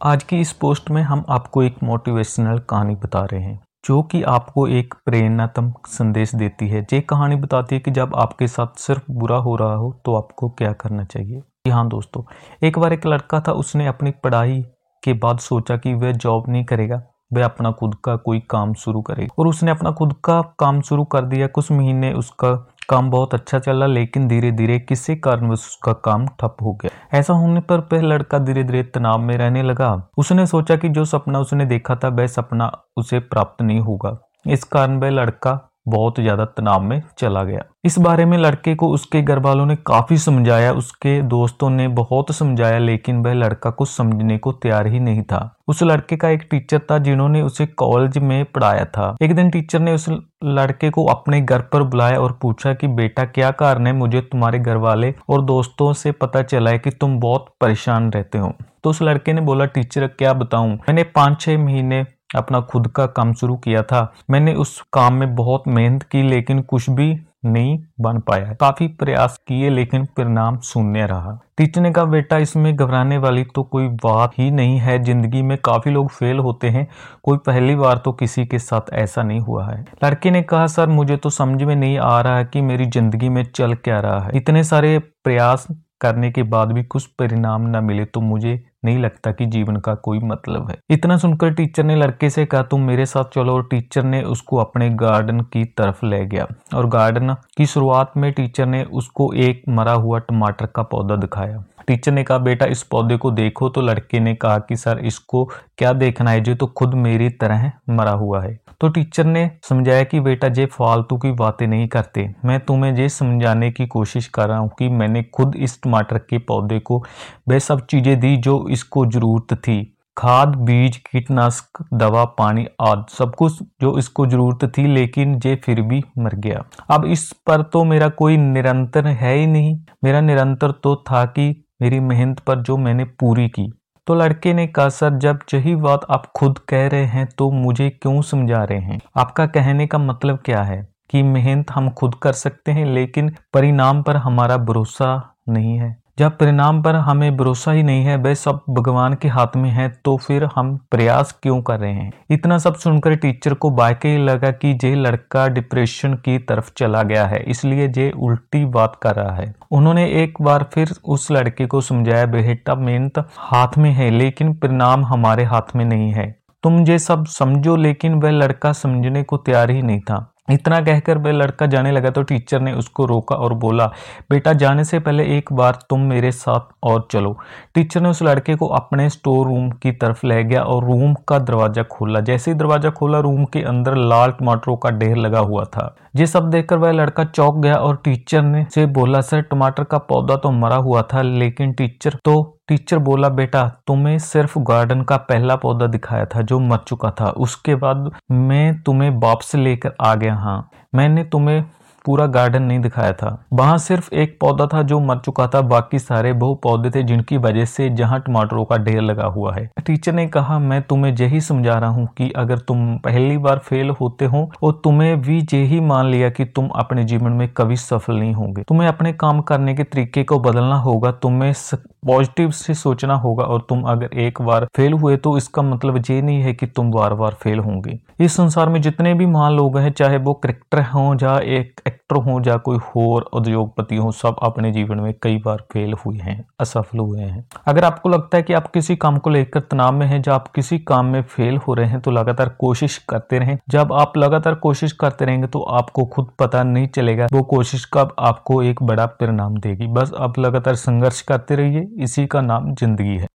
आज की इस पोस्ट में हम आपको एक मोटिवेशनल कहानी बता रहे हैं, जो कि आपको एक प्रेरणात्मक संदेश देती है। ये कहानी बताती है कि जब आपके साथ सिर्फ़ बुरा हो रहा हो तो आपको क्या करना चाहिए? जी हाँ दोस्तों, एक बार एक लड़का था, उसने अपनी पढ़ाई के बाद सोचा कि वह जॉब नहीं करेगा, वह अपना खुद का कोई काम शुरू करेगा। और उसने अपना खुद का काम शुरू कर दिया। कुछ महीने उसका काम बहुत अच्छा चला, लेकिन धीरे धीरे किसी कारण उसका काम ठप हो गया। ऐसा होने पर वह लड़का धीरे धीरे तनाव में रहने लगा। उसने सोचा कि जो सपना उसने देखा था, वह सपना उसे प्राप्त नहीं होगा। इस कारण वह लड़का बहुत ज़्यादा तनाव में चला गया। इस बारे में लड़के को उसके घर वालों ने काफ़ी समझाया, उसके दोस्तों ने बहुत समझाया, लेकिन वह लड़का कुछ समझने को तैयार ही नहीं था। उस लड़के का एक टीचर था जिन्होंने उसे कॉलेज में पढ़ाया था। एक दिन टीचर ने उस लड़के को अपने घर पर बुलाया और पूछा कि, बेटा, क्या कारण है मुझे तुम्हारे घर वाले और दोस्तों से पता चला है कि तुम बहुत परेशान रहते हो? तो उस लड़के ने बोला, टीचर, क्या बताऊँ? मैंने पाँच छह महीने अपना खुद का काम शुरू किया था। मैंने उस काम में बहुत मेहनत की, लेकिन कुछ भी नहीं बन पाया। काफ़ी प्रयास किए, लेकिन परिणाम शून्य रहा। टीचर ने कहा बेटा इसमें घबराने वाली तो कोई बात ही नहीं है। ज़िंदगी में काफ़ी लोग फेल होते हैं। कोई पहली बार तो किसी के साथ ऐसा नहीं हुआ है। लड़के ने कहा, सर, मुझे तो समझ में नहीं आ रहा है कि मेरी ज़िंदगी में चल क्या रहा है। इतने सारे प्रयास करने के बाद भी कुछ परिणाम न मिले तो मुझे नहीं लगता कि जीवन का कोई मतलब है। इतना सुनकर टीचर ने लड़के से कहा, तुम मेरे साथ चलो। और टीचर ने उसको अपने गार्डन की तरफ़ ले गया। और गार्डन की शुरुआत में टीचर ने उसको एक मरा हुआ टमाटर का पौधा दिखाया। टीचर ने कहा, बेटा, इस पौधे को देखो। तो लड़के ने कहा कि, सर, इसको क्या देखना है? जो तो खुद मेरी तरह मरा हुआ है। तो टीचर ने समझाया कि, बेटा, जे फालतू की बातें नहीं करते, मैं तुम्हें ये समझाने की कोशिश कर रहा हूँ कि मैंने खुद इस टमाटर के पौधे को वह सब चीज़ें दी जो इसको ज़रूरत थी। खाद, बीज, कीटनाशक, दवा, पानी आदि, सब कुछ जो इसको ज़रूरत थी, लेकिन ये फिर भी मर गया। अब इस पर तो मेरा कोई निरंतर है ही नहीं। मेरा निरंतर तो था कि मेरी मेहनत पर जो मैंने पूरी की। तो लड़के ने कहा, सर, जब यही बात आप खुद कह रहे हैं तो मुझे क्यों समझा रहे हैं? आपका कहने का मतलब क्या है? कि मेहनत हम खुद कर सकते हैं, लेकिन परिणाम पर हमारा भरोसा नहीं है। जब परिणाम पर हमें भरोसा ही नहीं है वह सब भगवान के हाथ में है तो फिर हम प्रयास क्यों कर रहे हैं? इतना सब सुनकर टीचर को बाके लगा कि जे लड़का डिप्रेशन की तरफ़ चला गया है, इसलिए जे उल्टी बात कर रहा है। उन्होंने एक बार फिर उस लड़के को समझाया बेटा मेहनत हाथ में है, लेकिन परिणाम हमारे हाथ में नहीं है। तुम ये सब समझो, लेकिन वह लड़का समझने को तैयार ही नहीं था। इतना कहकर वह लड़का जाने लगा तो टीचर ने उसको रोका और बोला, बेटा, जाने से पहले एक बार तुम मेरे साथ और चलो। टीचर ने उस लड़के को अपने स्टोर रूम की तरफ़ ले गया और रूम का दरवाज़ा खोला। जैसे ही दरवाज़ा खोला, रूम के अंदर लाल टमाटरों का ढेर लगा हुआ था। ये सब देखकर वह लड़का चौक गया और टीचर ने से बोला, सर, टमाटर का पौधा तो मरा हुआ था, लेकिन टीचर तो टीचर बोला, बेटा, तुम्हें सिर्फ़ गार्डन का पहला पौधा दिखाया था जो मर चुका था। उसके बाद मैं तुम्हें वापस लेकर आ गया हाँ। मैंने तुम्हें पूरा गार्डन नहीं दिखाया था। वहाँ सिर्फ़ एक पौधा था जो मर चुका था। बाकी सारे बहु पौधे थे जिनकी वजह से जहाँ टमाटरों का ढेर लगा हुआ है। टीचर ने कहा, मैं तुम्हें यही समझा रहा हूँ कि अगर तुम पहली बार फेल होते हो और तुम्हें भी यही मान लिया कि तुम अपने जीवन में कभी सफल नहीं होंगे, तुम्हें अपने काम करने के तरीके को बदलना होगा, तुम्हें पॉजिटिव से सोचना होगा और तुम अगर एक बार फेल हुए तो इसका मतलब ये नहीं है कि तुम बार बार फेल होंगे। इस संसार में जितने भी महान लोग हैं, चाहे वो क्रिकेटर हों या एक एक्टर हो या कोई और उद्योगपति हो, सब अपने जीवन में कई बार फेल हुए हैं, असफल हुए हैं। अगर आपको लगता है कि आप किसी काम को लेकर तनाव में हैं, जब आप किसी काम में फेल हो रहे हैं तो लगातार कोशिश करते रहें। जब आप लगातार कोशिश करते रहेंगे तो आपको खुद पता नहीं चलेगा, वो कोशिश कब आपको एक बड़ा परिणाम देगी। बस आप लगातार संघर्ष करते रहिए, इसी का नाम ज़िंदगी है।